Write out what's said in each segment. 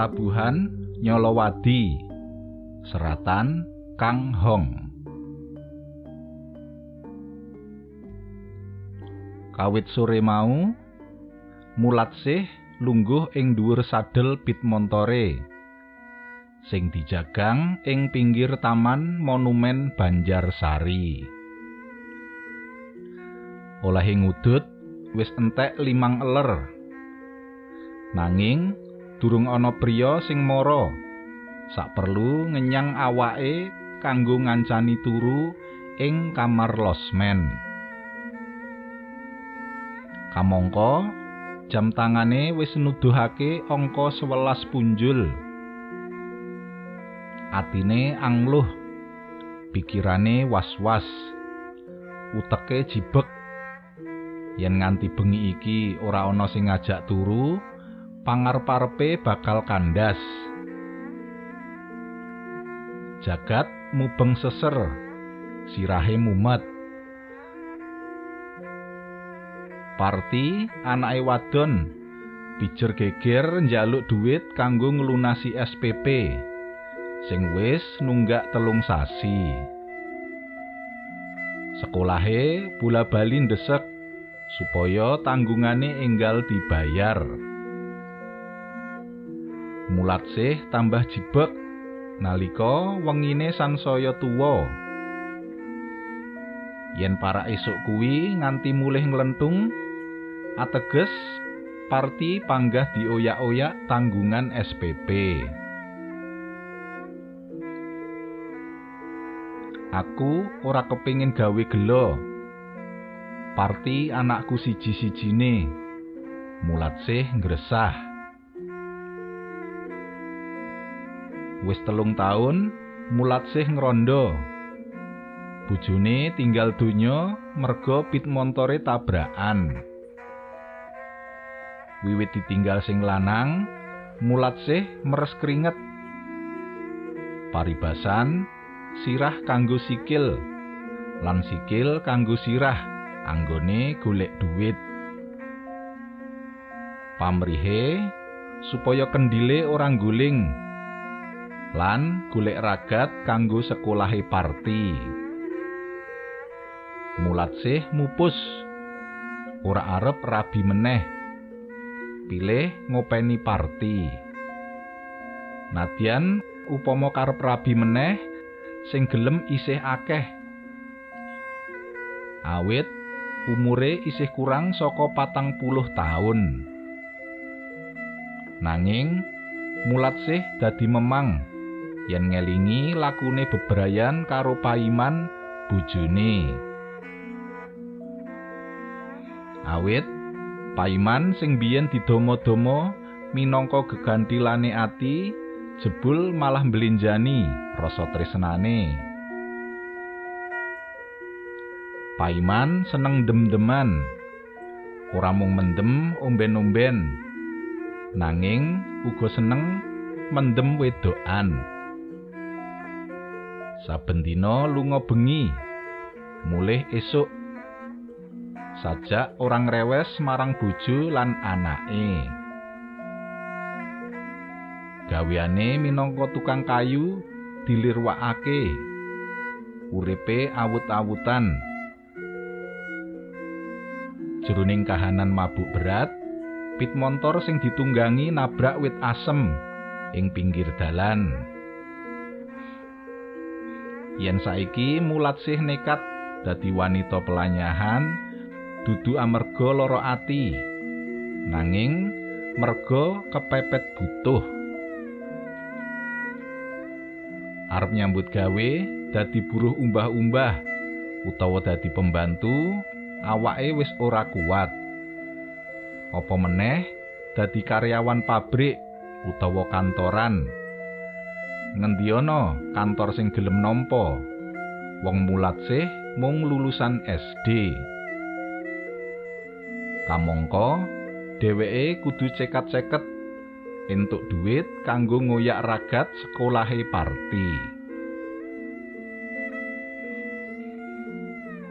Tabuhan Nyolowadi Seratan Kang Hong. Kawit sore mau Mulatsih lungguh ing dhuwur sadel pit montore sing dijagang ing pinggir taman monumen Banjarsari. Olahe ngudut wis entek limang eler. Nanging durung ana priya sing mara. Sak perlu ngenyang awake kanggo ngancani turu ing kamar losmen kamangka jam tangane wis nuduhake angka 11 punjul. Atine angluh pikirane was-was. Uteke jibek. Yen nganti bengi iki ora ana sing ngajak turu pangarep-arepe bakal kandas. Jagat mubeng seser, sirahe mumet. Parti anake wadon pijer geger njaluk dhuwit kanggo nglunasi SPP sing wis nunggak telung sasi. Sekolahe bola-bali ndesek supaya tanggungane enggal dibayar. Mulatsih tambah jibek nalika wengine sansaya tuwa. Yen para esuk kuwi nganti mulih nglentung, ateges parti panggah dioyak-oyak tanggungan SPP. Aku ora kepingin gawe gelo. Parti anakku siji-sijine. Mulatsih ngresah. Wis telung taun mulat sih ngrondo. Bojone tinggal donya merga pit montore tabrakan. Wiwit ditinggal sing lanang mulat sih meres keringet. Paribasan sirah kanggo sikil lan sikil kanggo sirah anggone golek duit. Pamrihe supaya kendile orang guling lan golek ragat kanggo sekolahe parti. Mulatsih mupus ora arep rabi meneh. Pilih ngopeni parti. Nadyan upama karep rabi meneh sing gelem isih akeh. Awit umure isih kurang saka patang puluh taun. Nanging mulatsih dadi memang yen ngelingi lakune bebrayan karo paiman bojone. Awit paiman sing biyen didomo-domo minangka gegantilane ati jebul malah mblinjani rasa tresnane. Paiman seneng dem-deman. Ora mung mendem omben-omben, nanging uga seneng mendem wedokan. Saben dina lunga bengi. Mulih esuk. Sajak orang rewes marang bojo lan anake. Gaweane minangka tukang kayu dilirwakake. Uripe awut-awutan. Jroning kahanan mabuk berat pit montor sing ditunggangi nabrak wit asem ing pinggir dalan yen saiki mulat sih nekat dadi wanita pelanyahan dudu amarga lara ati. Nanging merga kepepet butuh. Arep nyambut gawe dadi buruh umbah-umbah. Utawa dadi pembantu awake wis ora kuat. Apa meneh dadi karyawan pabrik utawa kantoran ngendi ana kantor sing gelem nampa? Wong mulat sih mung lulusan SD kamangka dheweke kudu cekat-ceket entuk duit kanggo ngoyak ragat sekolahe parti.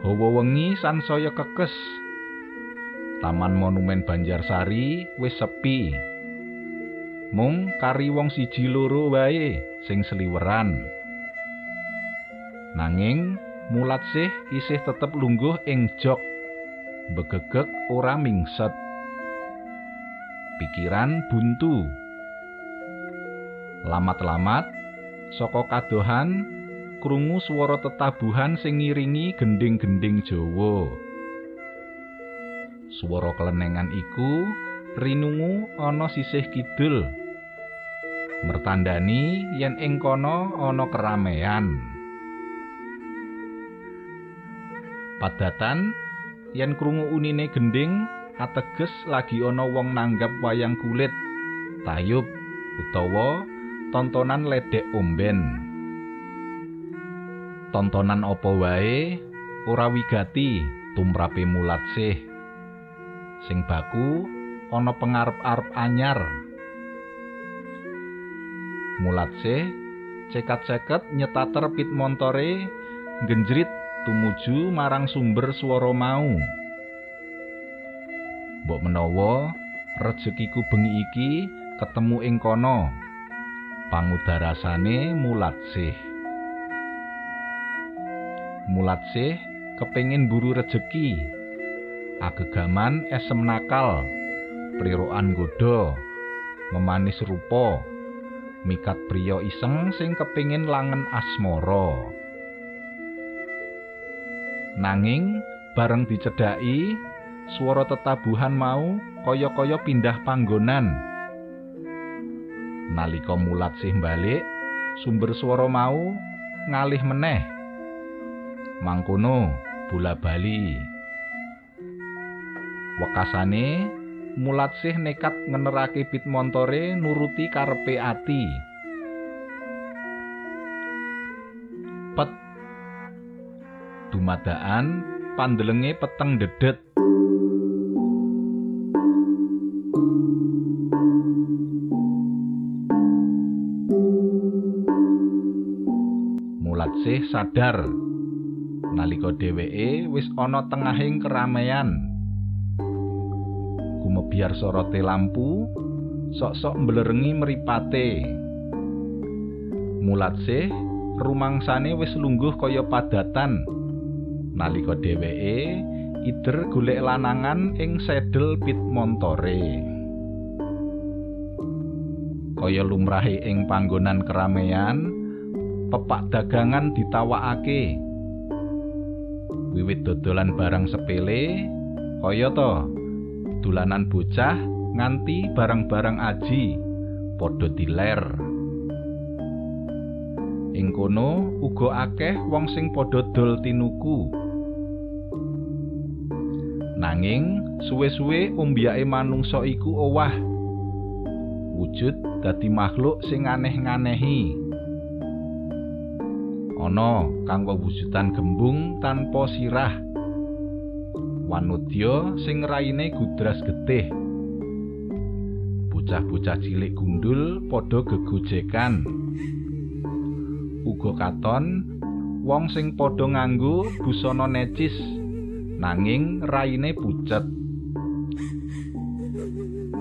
Hawa wengi sansaya kekes. Taman monumen Banjarsari wis sepi. Mung kari wong siji loro wae sing seliweran. Nanging mulat sih isih tetep lungguh ing jok begegek ora mingset pikiran buntu. Lamat-lamat saka kadohan krungu swara tetabuhan sing ngiringi gending-gending Jawa. Swara kelenengan iku rinungu ana sisih kidul mertandani yen ing kono ana keramaian padatan yen krungu unine gending ateges lagi ana wong nanggap wayang kulit tayub utawa tontonan ledek omben. Tontonan apa wae ora wigati tumrape mulat sih. Sing baku ana pengarep-arep anyar mulat sih cekat-ceket nyetater pit montore genjrit tumuju marang sumber swara mau. Mbok menawa rezekiku bengi iki ketemu ing kono. Pangudarasane mulat sih mulat sih kepengin buru rejeki. Agegaman esem nakal priroan godho memanis rupa mikat priya iseng sing kepingin langen asmara. Nanging bareng dicedhaki swara tetabuhan mau kaya-kaya pindah panggonan. Nalika mulat sih balik sumber swara mau ngalih meneh. Mangkono bola bali. Wekasane mulat sih nekat ngenerake pit montore nuruti karepe ati. Pet. Dumadaan pandelenge peteng dedet. Mulat sih sadar. Nalika dheweke wis ana tengahing keramaian gumebyar sorote lampu sok-sok mblerengi mripate. Mulat sih rumangsane wis lungguh kaya padatan. Nalika dheweke ider golek lanangan ing sedel pit montore kaya lumrahe ing panggonan keramaian pepak dagangan ditawakake. Wiwit dodolan barang sepele kaya to dolanan bocah nganti barang-barang aji padha diler. Ing kono uga akeh wong sing padha dol tinuku. Nanging suwe-suwe umbyake manungsa iku owah. Wujud dadi makhluk sing aneh-nganehi ana kang wujudan gembung tanpa sirah wanudya sing raine gudras getih. Bocah-bocah cilik gundul padha gegojekan. Uga katon wong sing padha nganggo busana necis nanging raine pucet.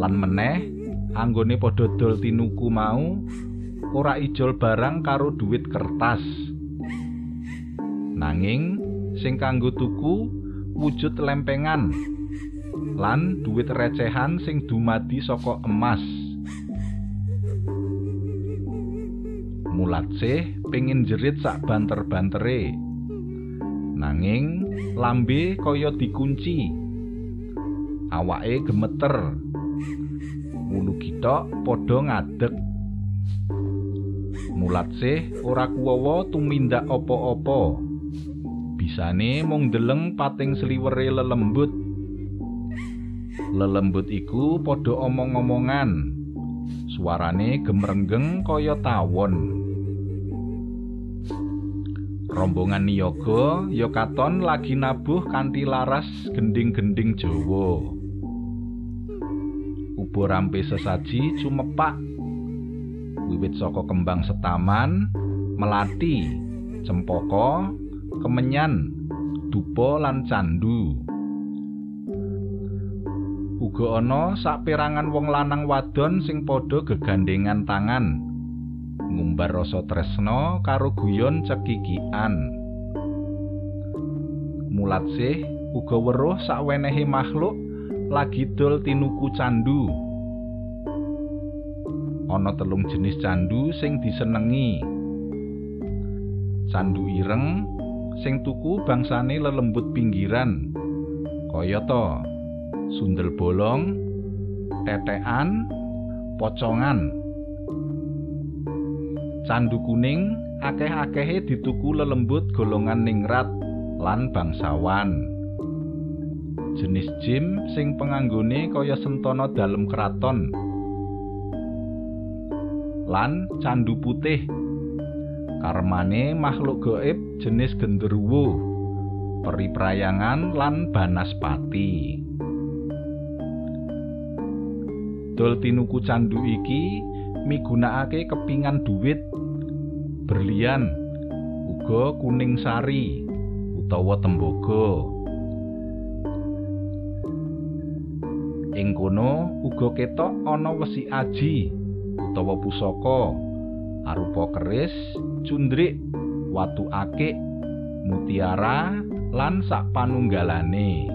Lan meneh anggone padha dol tinuku mau ora ijol barang karo duit kertas. Nanging sing kanggo tuku wujud lempengan lan duit recehan sing dumadi saka emas. Mulat sih pengin jerit sak banter-bantere. Nanging lambe kaya dikunci. Awake gemeter. Wulu gitok padha ngadeg. Mulat sih ora kuwawa tumindak apa-apa bisane mung deleng pating sliwere lelembut. Lelembut iku padha omong-omongan. Suarane gemrenggeng kaya tawon. Rombongan niyaga ya katon lagi nabuh kanthi laras gending-gending Jawa. Ubo rampe sesaji cumepak. Wiwit saka kembang setaman melati cempaka kemenyan dupa lan candu. Uga ana saperangan wong lanang wadon sing padha gegandengan tangan. Ngumbar rasa tresno karo guyon cekikian. Mulat sih uga weruh sakwenehe makhluk lagi dol tinuku candu. Ana telung jenis candu sing disenengi. Candu ireng sing tuku bangsane lelembut pinggiran kaya to sundel bolong, tetean, pocongan. Candu kuning akeh-akehe dituku lelembut golongan ningrat lan bangsawan. Jenis jim sing penganggone kaya sentana dalem keraton. Lan candu putih karmane makhluk gaib jenis genderuwo, periprayangan lan banaspati. dol tinuku candu iki migunakake kepingan duit berlian uga kuning sari utawa tembogo ing kono uga ketok ana wesi aji utawa pusaka arupa keris cundrik watu akik mutiara lan sak panunggalane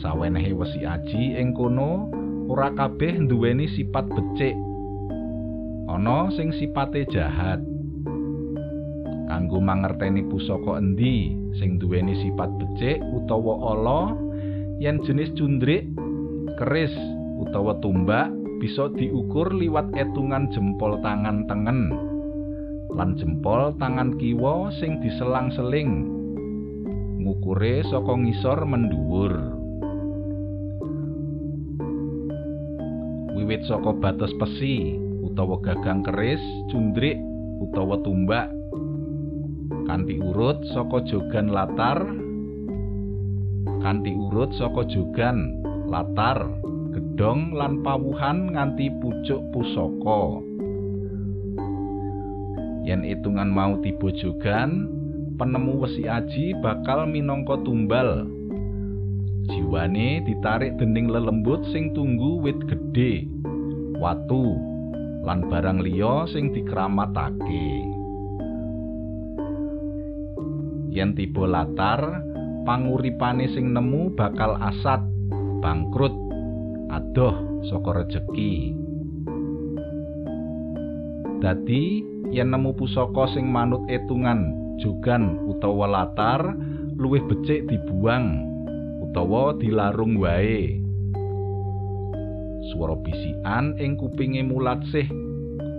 sawenehe wesi aji ing kono ora kabeh nduweni sifat becik. Ana sing sipate jahat. Kanggo mangerteni pusaka endi sing duweni sifat becik utawa ala yen jenis cundrik keris utawa tumbak bisa diukur liwat etungan jempol tangan tengen lan jempol tangan kiwa sing diselang-seling ngukure saka ngisor mendhuwur wiwit saka batas pesi utawa gagang keris cundrik utawa tumbak kanthi urut saka jogan latar kanthi urut saka jogan latar gedhong lan pawuhan nganti pucuk pusaka yen itungan mau tiba jogan penemu wesi aji bakal minangka tumbal. Jiwane ditarik dening lelembut sing tunggu wit gedhe watu lan barang liya sing dikramatake yen tiba latar panguripane sing nemu bakal asat bangkrut adoh saka rejeki dadi yen nemu pusaka sing manut etungan jogan utawa latar luwih becik dibuang utawa dilarung wae. Swara bisikan ing kupinge mulat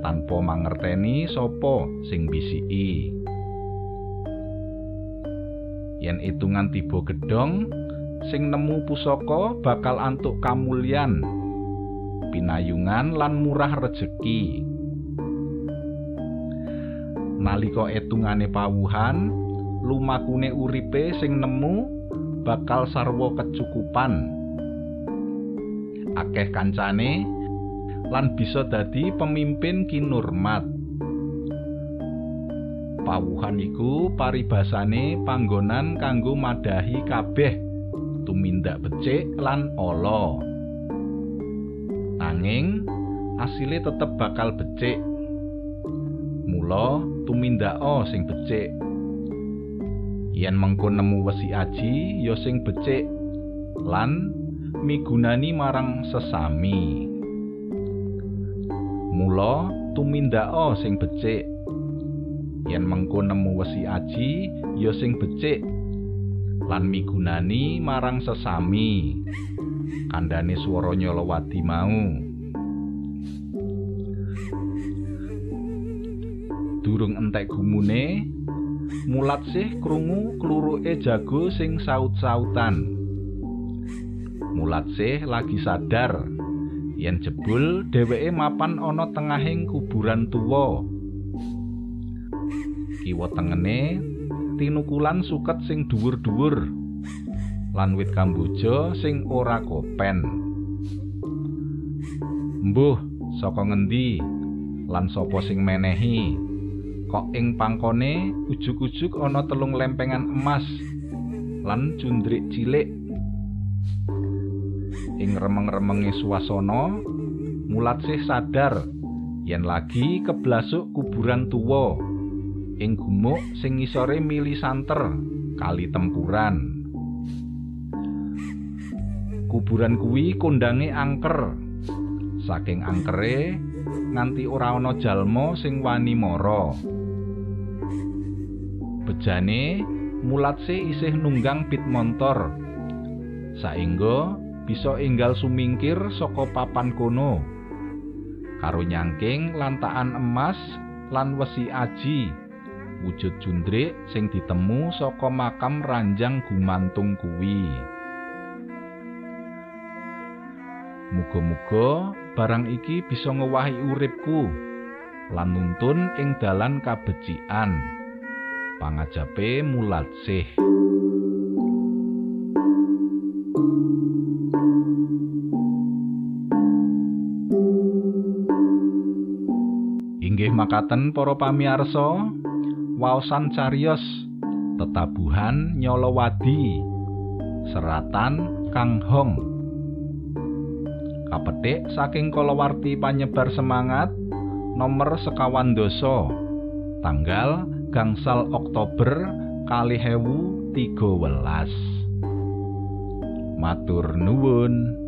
tanpa mangerteni sapa sing bisiki. Yen itungan tiba gedhong sing nemu pusaka bakal antuk kamulyan pinayungan lan murah rejeki nalika etungane pawuhan lumakune uripe sing nemu bakal sarwa kecukupan. Akeh kancane lan bisa dadi pemimpin kinurmat. Pawuhan iku paribasane panggonan kanggo madahi kabeh tumindak becik lan ala. Nanging asile tetep bakal becik. Mula tumindaka sing becik yen mengko nemu wesi aji ya sing becik lan migunani marang sesami. Mula tumindaka sing becik. Yen mengko nemu wesi aji, ya sing becik lan migunani marang sesami. Kandhane swara nyolowati mau. Durung entek gumune, mulat sih krungu kluruke jago sing saut-sautan. Mulatsih lagi sadar yen jebul dheweke mapan ana tengahing kuburan tuwa. Kiwa tengene tinukulan suket sing dhuwur-dhuwur lan wit kamboja sing ora kopen. Mbuh, saka ngendi lan sapa sing menehi? Kok ing pangkone ujug-ujug ana telung lempengan emas lan cundrik cilik Ing remeng-remenge swasana, Mulatsih sadar yen lagi keblasuk kuburan tuwa ing gumuk sing ngisore mili santer kali tempuran. Kuburan kuwi kondange angker. Saking angkere nganti ora ana jalma sing wani mara. Bejane Mulatse isih nunggang pit montor. Saengga bisa enggal sumingkir saka papan kono. Karo nyangking lantakan emas lan wesi aji wujud jundrik sing ditemu saka makam ranjang gumantung kuwi. Muga-muga barang iki bisa ngewahi uripku lan nuntun ing dalan kabecikan. Pangajape mulatsih. Inggih makaten para pamirsa, waosan cariyos tetabuhan nyolowadi seratan Kang Hong kapetik saking kalawarti panyebar semangat nomor sekawan doso tanggal gangsal Oktober kali hewu tiga welas. Matur nuwun